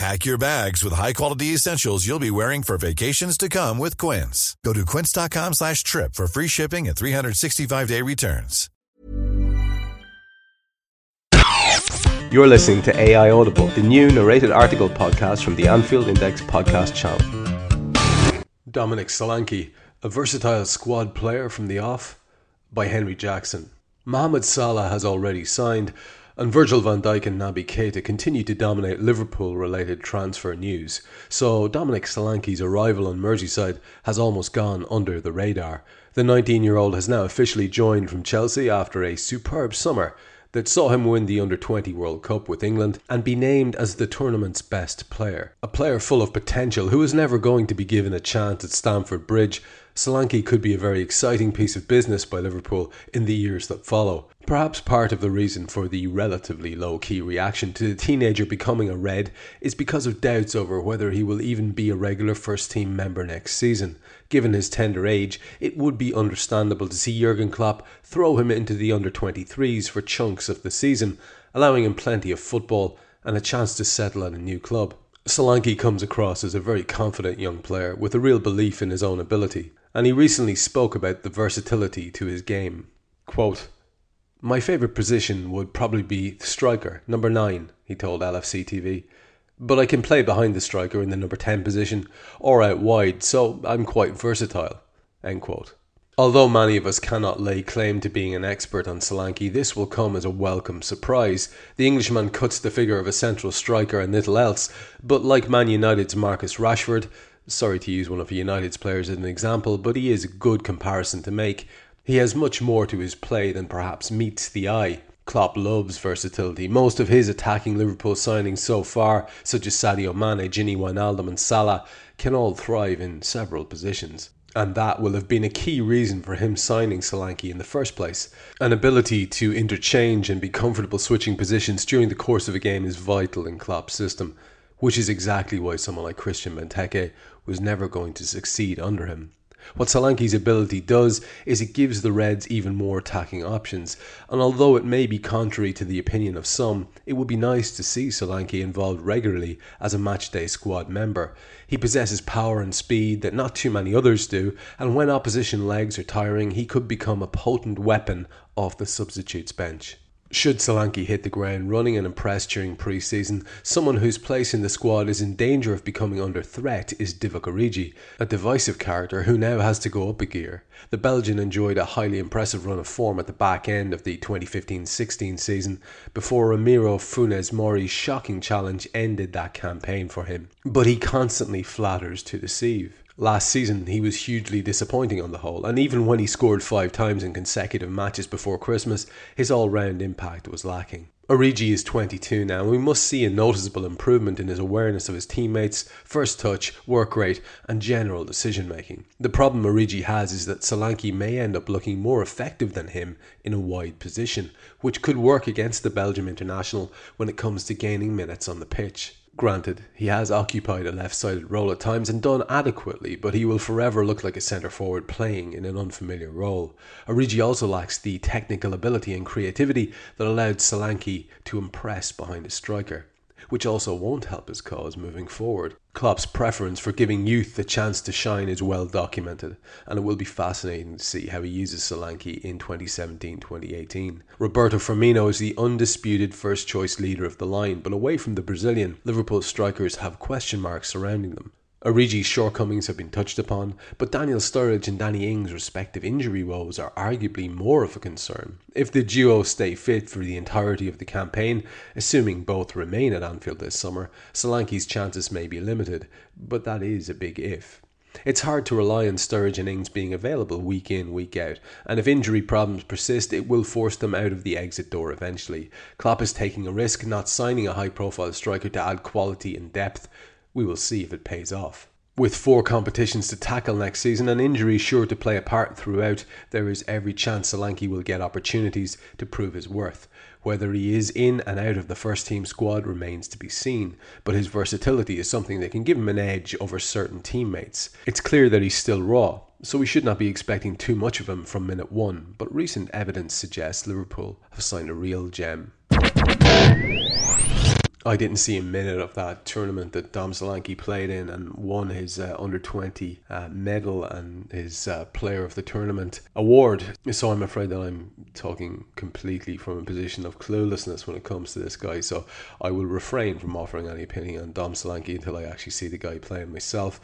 Pack your bags with high-quality essentials you'll be wearing for vacations to come with Quince. Go to quince.com slash trip for free shipping and 365-day returns. You're listening to AI Audible, the new narrated article podcast from the Anfield Index podcast channel. Dominic Solanke, a versatile squad player from the off, by Henry Jackson. Mohamed Salah has already signed, and Virgil van Dijk and Naby Keita continue to dominate Liverpool related transfer news. So Dominic Solanke's arrival on Merseyside has almost gone under the radar. The 19 year old has now officially joined from Chelsea after a superb summer that saw him win the Under 20 World Cup with England and be named as the tournament's best player. A player full of potential who is never going to be given a chance at Stamford Bridge, Solanke could be a very exciting piece of business by Liverpool in the years that follow. Perhaps part of the reason for the relatively low key reaction to the teenager becoming a Red is because of doubts over whether he will even be a regular first team member next season. Given his tender age, it would be understandable to see Jurgen Klopp throw him into the under 23s for chunks of the season, allowing him plenty of football and a chance to settle at a new club. Solanke comes across as a very confident young player with a real belief in his own ability, and he recently spoke about the versatility to his game. Quote, My favourite position would probably be striker, number 9, he told LFC TV but I can play behind the striker in the number 10 position or out wide, so I'm quite versatile. End quote. Although many of us cannot lay claim to being an expert on Solanke, this will come as a welcome surprise. The Englishman cuts the figure of a central striker and little else, but like Man United's Marcus Rashford, sorry to use one of United's players as an example, but he is a good comparison to make. He has much more to his play than perhaps meets the eye. Klopp loves versatility. Most of his attacking Liverpool signings so far, such as Sadio Mane, Gini Wijnaldum and Salah, can all thrive in several positions. And that will have been a key reason for him signing Solanke in the first place. An ability to interchange and be comfortable switching positions during the course of a game is vital in Klopp's system, which is exactly why someone like Christian Benteke was never going to succeed under him. What Solanke's ability does is it gives the Reds even more attacking options, and although it may be contrary to the opinion of some, it would be nice to see Solanke involved regularly as a matchday squad member. He possesses power and speed that not too many others do, and when opposition legs are tiring, he could become a potent weapon off the substitutes bench. Should Solanke hit the ground running and impress during pre-season, someone whose place in the squad is in danger of becoming under threat is Divock a divisive character who now has to go up a gear. The Belgian enjoyed a highly impressive run of form at the back end of the 2015-16 season before Ramiro Funes Mori's shocking challenge ended that campaign for him. But he constantly flatters to deceive. Last season, he was hugely disappointing on the whole, and even when he scored five times in consecutive matches before Christmas, his all round impact was lacking. Origi is 22 now, and we must see a noticeable improvement in his awareness of his teammates, first touch, work rate, and general decision making. The problem Origi has is that Solanke may end up looking more effective than him in a wide position, which could work against the Belgium international when it comes to gaining minutes on the pitch. Granted, he has occupied a left sided role at times and done adequately, but he will forever look like a centre forward playing in an unfamiliar role. Origi also lacks the technical ability and creativity that allowed Solanke to impress behind a striker which also won't help his cause moving forward. Klopp's preference for giving youth the chance to shine is well documented, and it will be fascinating to see how he uses Solanke in 2017-2018. Roberto Firmino is the undisputed first choice leader of the line, but away from the Brazilian, Liverpool strikers have question marks surrounding them. Origi's shortcomings have been touched upon, but Daniel Sturridge and Danny Ings' respective injury woes are arguably more of a concern. If the duo stay fit for the entirety of the campaign, assuming both remain at Anfield this summer, Solanke's chances may be limited, but that is a big if. It's hard to rely on Sturridge and Ings being available week in, week out, and if injury problems persist, it will force them out of the exit door eventually. Klopp is taking a risk, not signing a high profile striker to add quality and depth, we will see if it pays off. With four competitions to tackle next season and injuries sure to play a part throughout, there is every chance Solanke will get opportunities to prove his worth. Whether he is in and out of the first team squad remains to be seen, but his versatility is something that can give him an edge over certain teammates. It's clear that he's still raw, so we should not be expecting too much of him from minute one, but recent evidence suggests Liverpool have signed a real gem. I didn't see a minute of that tournament that Dom Solanke played in and won his uh, under 20 uh, medal and his uh, player of the tournament award. So I'm afraid that I'm talking completely from a position of cluelessness when it comes to this guy. So I will refrain from offering any opinion on Dom Solanke until I actually see the guy playing myself.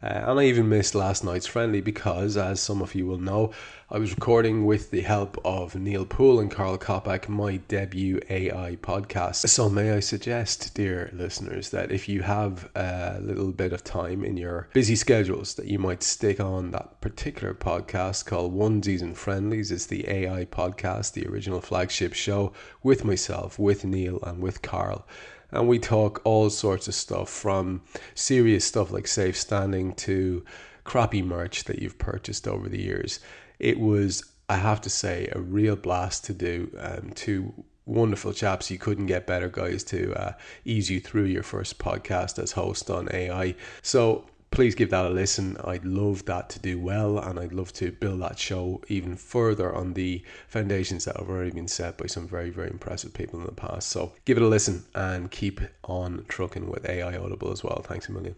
Uh, and I even missed last night's friendly because, as some of you will know, I was recording with the help of Neil Poole and Karl Coppack my debut AI podcast. So, may I suggest, dear listeners, that if you have a little bit of time in your busy schedules, that you might stick on that particular podcast called Onesies and Friendlies. It's the AI podcast, the original flagship show with myself, with Neil, and with Karl and we talk all sorts of stuff from serious stuff like safe standing to crappy merch that you've purchased over the years. It was, I have to say, a real blast to do. Um, two wonderful chaps. You couldn't get better guys to uh, ease you through your first podcast as host on AI. So please give that a listen. I'd love that to do well, and I'd love to build that show even further on the foundations that have already been set by some very, very impressive people in the past. So give it a listen and keep on trucking with AI Audible as well. Thanks a million.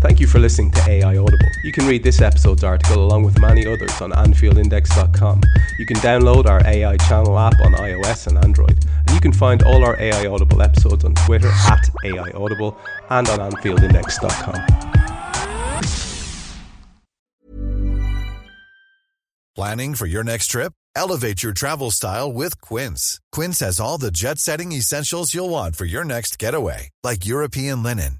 Thank you for listening to AI Audible. You can read this episode's article along with many others on AnfieldIndex.com. You can download our AI channel app on iOS and Android. And you can find all our AI Audible episodes on Twitter at AI Audible and on AnfieldIndex.com. Planning for your next trip? Elevate your travel style with Quince. Quince has all the jet setting essentials you'll want for your next getaway, like European linen